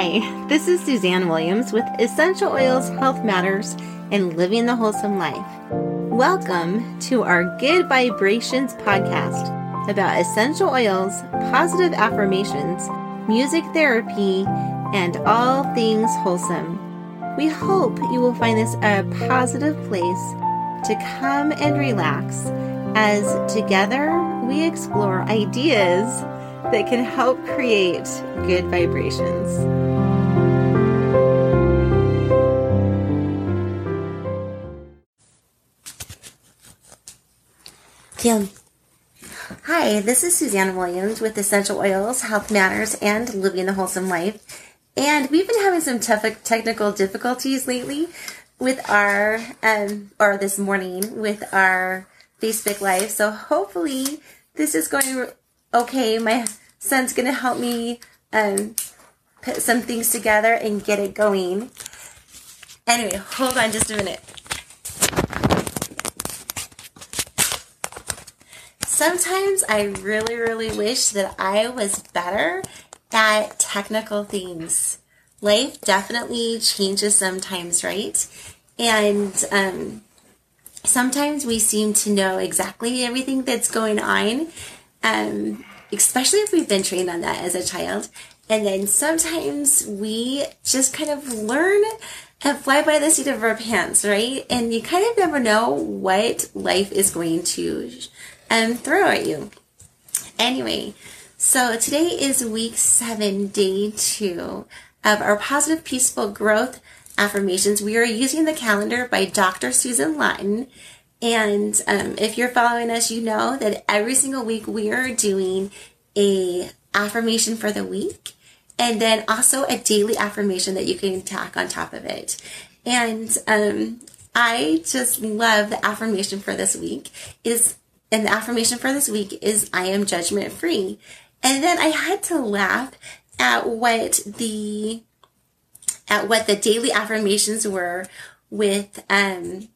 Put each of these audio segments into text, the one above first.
Hi, this is Suzanne Williams with Essential Oils Health Matters and Living the Wholesome Life. Welcome to our Good Vibrations podcast about essential oils, positive affirmations, music therapy, and all things wholesome. We hope you will find this a positive place to come and relax as together we explore ideas that can help create good vibrations. Kim. Hi, this is Suzanne Williams with Essential Oils, Health Matters, and Living the Wholesome Life. And we've been having some tough technical difficulties lately with our, um, or this morning with our Facebook Live. So hopefully this is going okay. My son's going to help me um, put some things together and get it going. Anyway, hold on just a minute. Sometimes I really, really wish that I was better at technical things. Life definitely changes sometimes, right? And um, sometimes we seem to know exactly everything that's going on, um, especially if we've been trained on that as a child. And then sometimes we just kind of learn and fly by the seat of our pants, right? And you kind of never know what life is going to um, throw at you. Anyway, so today is week seven, day two of our positive, peaceful growth affirmations. We are using the calendar by Dr. Susan Lawton. And um, if you're following us, you know that every single week we are doing a affirmation for the week and then also a daily affirmation that you can tack on top of it. And um, I just love the affirmation for this week is and the affirmation for this week is I am judgment free. And then I had to laugh at what the at what the daily affirmations were with um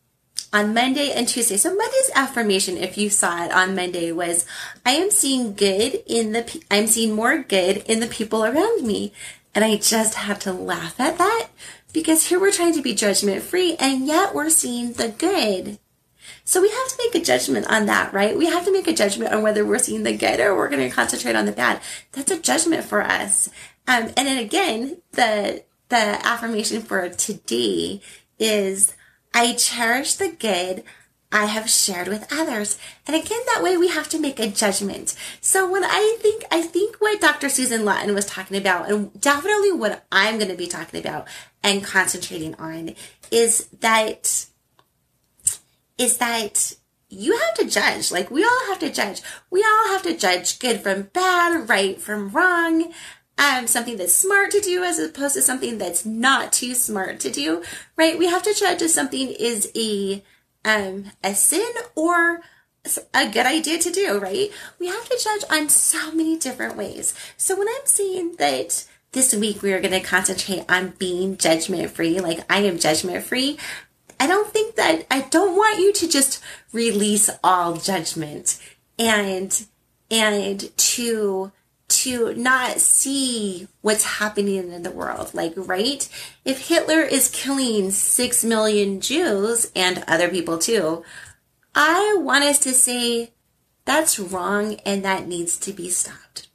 on Monday and Tuesday. So Monday's affirmation, if you saw it on Monday, was I am seeing good in the I'm seeing more good in the people around me. And I just had to laugh at that because here we're trying to be judgment free and yet we're seeing the good. So we have to make a judgment on that, right? We have to make a judgment on whether we're seeing the good or we're going to concentrate on the bad. That's a judgment for us. Um, and then again, the the affirmation for today is I cherish the good I have shared with others. And again, that way we have to make a judgment. So when I think, I think what Dr. Susan Lawton was talking about, and definitely what I'm going to be talking about and concentrating on is that, is that you have to judge. Like we all have to judge. We all have to judge good from bad, right from wrong um, something that's smart to do as opposed to something that's not too smart to do, right? We have to judge if something is a, um, a sin or a good idea to do, right? We have to judge on so many different ways. So when I'm saying that this week we are going to concentrate on being judgment free, like I am judgment free, I don't think that I don't want you to just release all judgment and and to to not see what's happening in the world. Like, right? If Hitler is killing six million Jews and other people too, I want us to say that's wrong and that needs to be stopped.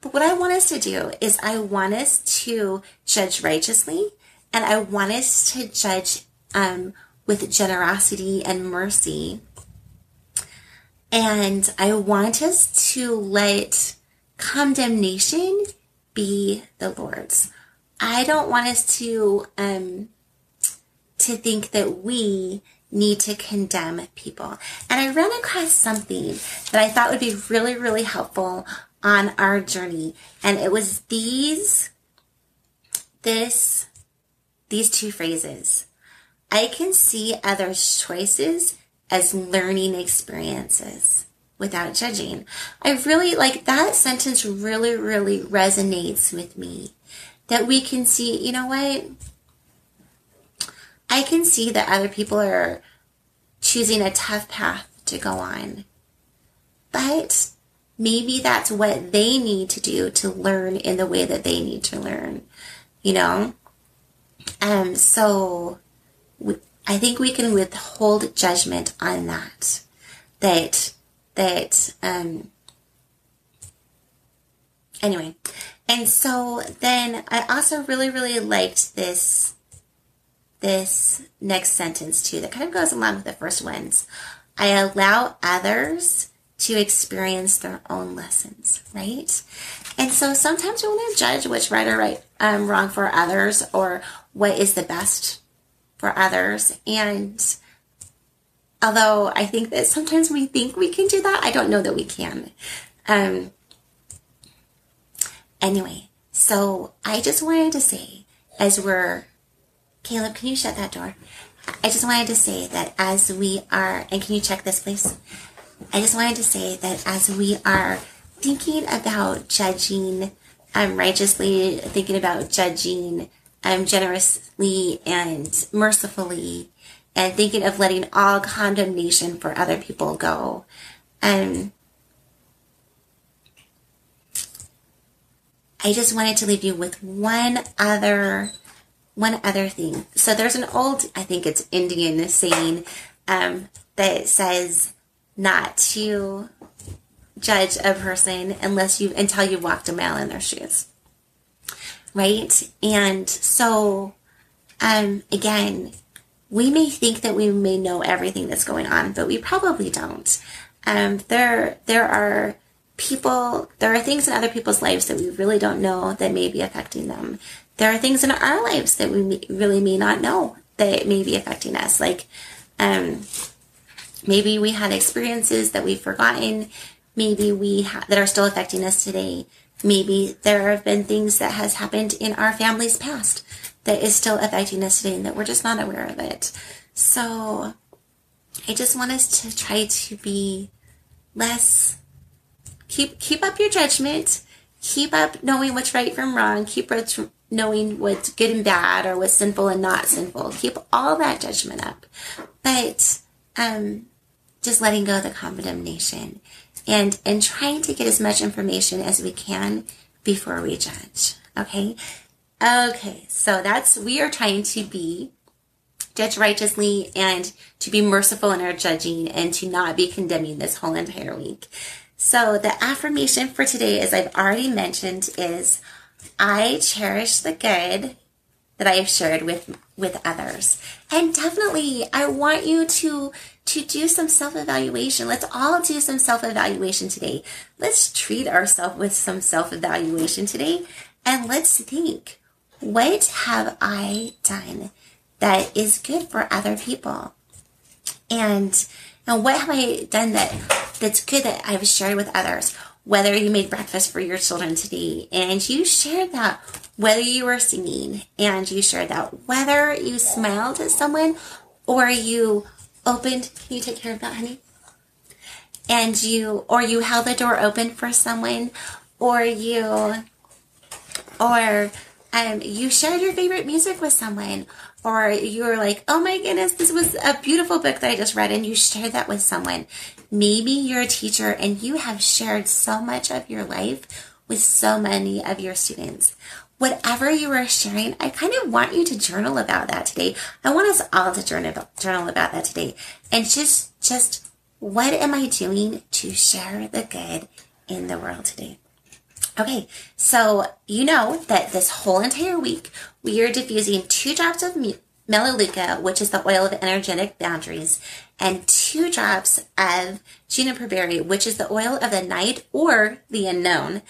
But what I want us to do is I want us to judge righteously and I want us to judge um, with generosity and mercy. And I want us to let condemnation be the Lord's. I don't want us to um, to think that we need to condemn people. And I ran across something that I thought would be really, really helpful on our journey. And it was these, this, these two phrases. I can see others' choices as learning experiences without judging. I really like that sentence really, really resonates with me. That we can see, you know what? I can see that other people are choosing a tough path to go on. But maybe that's what they need to do to learn in the way that they need to learn. you know? Um, so I think we can withhold judgment on that. That, that, um, anyway. And so then I also really, really liked this, this next sentence too, that kind of goes along with the first ones. I allow others to experience their own lessons, right? And so sometimes we want to judge what's right or right, um, wrong for others or what is the best for others. And although I think that sometimes we think we can do that, I don't know that we can. Um, anyway, so I just wanted to say, as we're, Caleb, can you shut that door? I just wanted to say that as we are, and can you check this, please? I just wanted to say that as we are thinking about judging um, righteously, thinking about judging um, generously and mercifully, and thinking of letting all condemnation for other people go. Um, I just wanted to leave you with one other one other thing. So there's an old, I think it's Indian saying um, that says not to judge a person unless you until you walked a mile in their shoes. Right? And so um again, we may think that we may know everything that's going on, but we probably don't. Um there there are people there are things in other people's lives that we really don't know that may be affecting them. There are things in our lives that we really may not know that may be affecting us. Like um maybe we had experiences that we've forgotten maybe we ha- that are still affecting us today. Maybe there have been things that has happened in our family's past that is still affecting us today and that we're just not aware of it. So I just want us to try to be less keep keep up your judgment, keep up knowing what's right from wrong, keep knowing what's good and bad or what's sinful and not sinful. Keep all that judgment up. But um just letting go of the condemnation and and trying to get as much information as we can before we judge. Okay? Okay, so that's we are trying to be judge righteously and to be merciful in our judging and to not be condemning this whole entire week. So the affirmation for today, as I've already mentioned, is I cherish the good that I have shared with with others. And definitely I want you to to do some self-evaluation. Let's all do some self-evaluation today. Let's treat ourselves with some self-evaluation today and let's think, what have I done that is good for other people? And and what have I done that that's good that I've shared with others? Whether you made breakfast for your children today and you shared that, whether you were singing and you shared that, whether you smiled at someone or you opened. Can you take care of that, honey? And you, or you held the door open for someone, or you, or um, you shared your favorite music with someone, or you were like, oh my goodness, this was a beautiful book that I just read, and you shared that with someone. Maybe you're a teacher and you have shared so much of your life with so many of your students whatever you are sharing, I kind of want you to journal about that today. I want us all to journal, journal about that today. And just, just what am I doing to share the good in the world today? Okay, so you know that this whole entire week we are diffusing two drops of Melaleuca, which is the oil of energetic boundaries, and two drops of juniper berry, which is the oil of the night or the unknown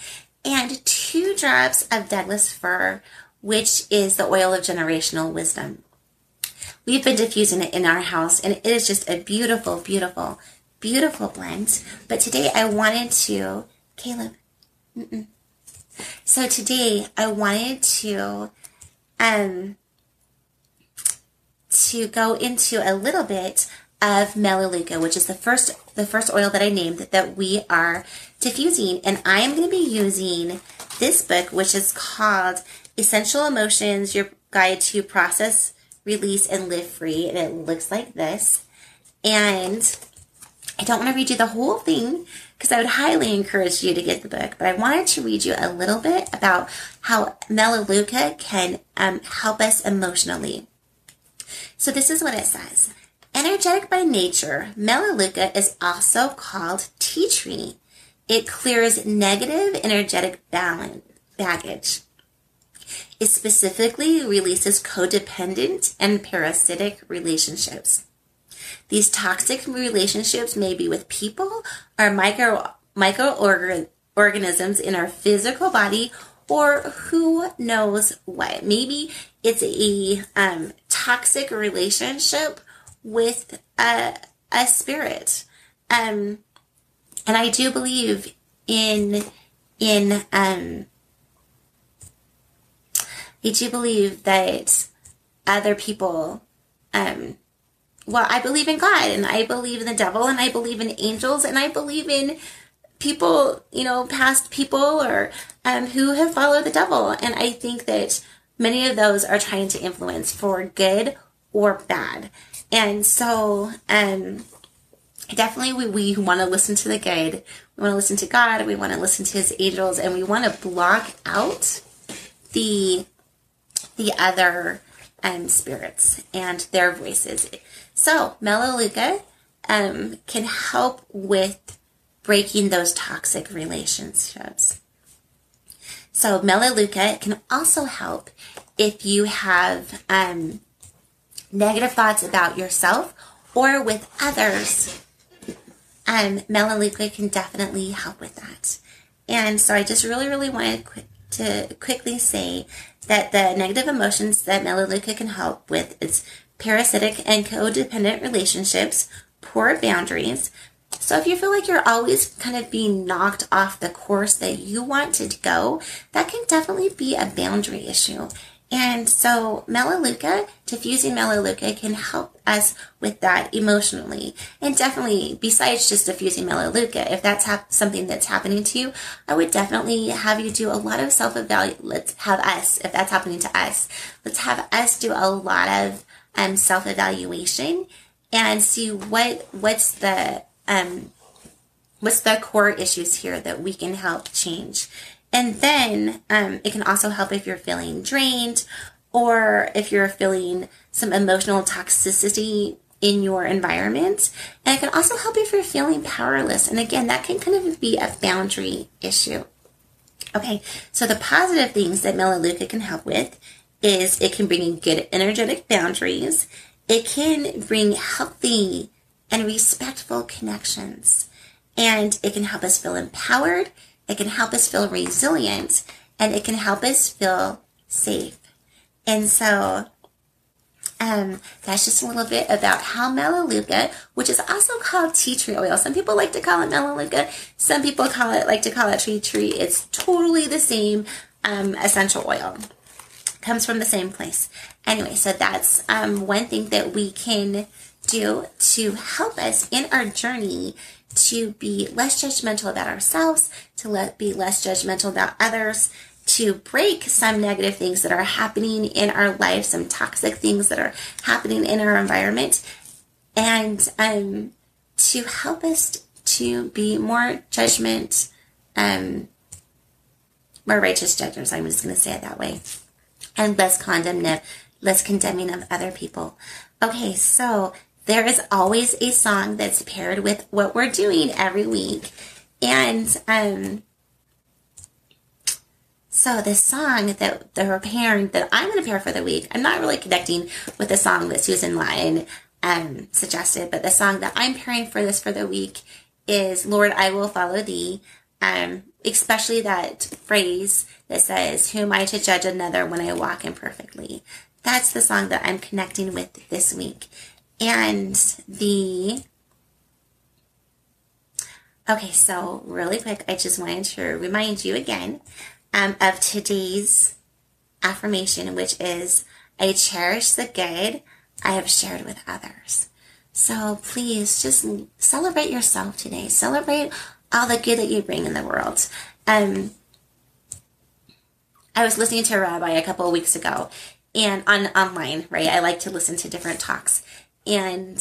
and two drops of Douglas fir, which is the oil of generational wisdom. We've been diffusing it in our house, and it is just a beautiful, beautiful, beautiful blend. But today I wanted to, Caleb. Mm-mm. So today I wanted to, um, to go into a little bit of Melaleuca, which is the first the first oil that I named that, we are diffusing. And I am going to be using this book, which is called Essential Emotions, Your Guide to Process, Release, and Live Free. And it looks like this. And I don't want to read you the whole thing because I would highly encourage you to get the book. But I wanted to read you a little bit about how Melaleuca can um, help us emotionally. So this is what it says. Energetic by nature, Melaleuca is also called tea tree. It clears negative energetic balance, baggage. It specifically releases codependent and parasitic relationships. These toxic relationships may be with people or micro microorganisms in our physical body or who knows what. Maybe it's a um, toxic relationship with a, a spirit. Um, and I do believe in in um, I do believe that other people um, well, I believe in God and I believe in the devil and I believe in angels and I believe in people, you know, past people or um, who have followed the devil. And I think that many of those are trying to influence for good or bad. And so, um, definitely we, we want to listen to the good. We want to listen to God. We want to listen to his angels and we want to block out the, the other, um, spirits and their voices. So, Melaleuca um, can help with breaking those toxic relationships. So, Melaleuca can also help if you have um, negative thoughts about yourself or with others. Um, Melaleuca can definitely help with that. And so, I just really, really wanted to quickly say that the negative emotions that Melaleuca can help with is parasitic and codependent relationships, poor boundaries. So if you feel like you're always kind of being knocked off the course that you want to go, that can definitely be a boundary issue. And so Melaleuca, diffusing Melaleuca can help us with that emotionally. And definitely, besides just diffusing Melaleuca, if that's something that's happening to you, I would definitely have you do a lot of self-evaluation. Let's have us, if that's happening to us, let's have us do a lot of um, self evaluation and see what what's the um, what's the core issues here that we can help change. And then um, it can also help if you're feeling drained or if you're feeling some emotional toxicity in your environment. And it can also help if you're feeling powerless. And again, that can kind of be a boundary issue. Okay, so the positive things that Melaleuca can help with is it can bring in good energetic boundaries. It can bring healthy and respectful connections. And it can help us feel empowered. It can help us feel resilient and it can help us feel safe. And so, um, that's just a little bit about how Melaleuca, which is also called tea tree oil. Some people like to call it Melaleuca. Some people call it, like to call it tea tree. It's totally the same, um, essential oil comes from the same place. Anyway, so that's um, one thing that we can do to help us in our journey to be less judgmental about ourselves, to let, be less judgmental about others, to break some negative things that are happening in our life, some toxic things that are happening in our environment, and um, to help us to be more judgment, um, more righteous judges. I'm just going to say it that way and less condemning, less condemning of other people. Okay, so there is always a song that's paired with what we're doing every week. And um, so the song that they're pairing that I'm going to pair for the week, I'm not really connecting with the song that Susan Lyon um, suggested, but the song that I'm pairing for this for the week is Lord, I Will Follow Thee. Um, especially that phrase that says, Who am I to judge another when I walk imperfectly? That's the song that I'm connecting with this week. And the Okay, so really quick, I just wanted to remind you again um, of today's affirmation, which is I cherish the good I have shared with others. So please just celebrate yourself today. Celebrate all the good that you bring in the world. Um, I was listening to a rabbi a couple of weeks ago and on online, right? I like to listen to different talks. And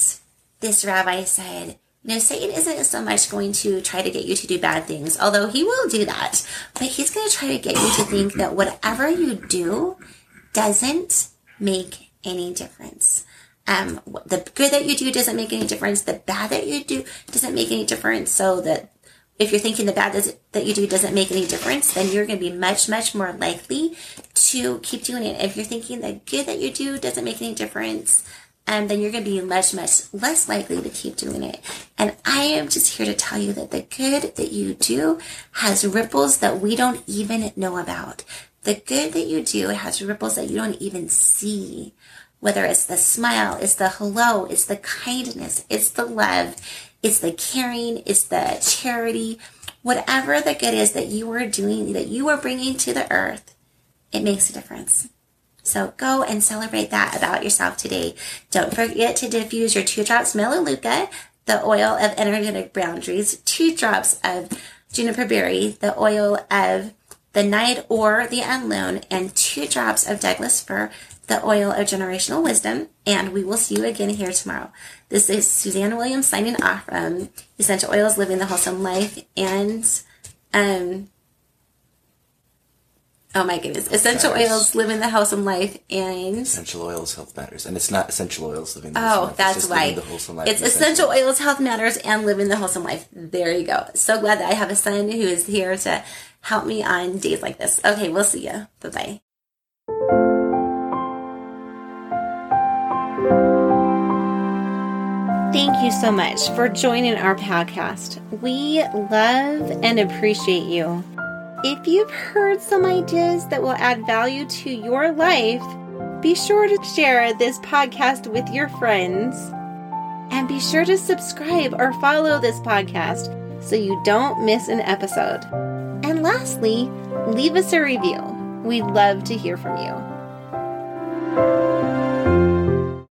this rabbi said, You know, Satan isn't so much going to try to get you to do bad things, although he will do that, but he's going to try to get you to think that whatever you do doesn't make any difference. Um, the good that you do doesn't make any difference. The bad that you do doesn't make any difference. So that if you're thinking the bad that you do doesn't make any difference, then you're going to be much, much more likely to keep doing it. If you're thinking the good that you do doesn't make any difference, um, then you're going to be much, much less likely to keep doing it. And I am just here to tell you that the good that you do has ripples that we don't even know about. The good that you do has ripples that you don't even see. Whether it's the smile, it's the hello, it's the kindness, it's the love, it's the caring, it's the charity, whatever the good is that you are doing, that you are bringing to the earth, it makes a difference. So go and celebrate that about yourself today. Don't forget to diffuse your two drops Melaleuca, the oil of energetic boundaries, two drops of juniper berry, the oil of the night or the unknown, and two drops of Douglas fir, the oil of generational wisdom. And we will see you again here tomorrow. This is Suzanne Williams signing off from Essential Oils Living the Wholesome Life and um Oh my goodness. Essential matters. oils living the wholesome life and essential oils health matters. And it's not essential oils living the wholesome oh, life. Oh, that's right. The wholesome life it's essential oils health matters and living the wholesome life. There you go. So glad that I have a son who is here to help me on days like this. Okay, we'll see you. Bye bye. Thank you so much for joining our podcast. We love and appreciate you. If you've heard some ideas that will add value to your life, be sure to share this podcast with your friends. And be sure to subscribe or follow this podcast so you don't miss an episode. And lastly, leave us a review. We'd love to hear from you.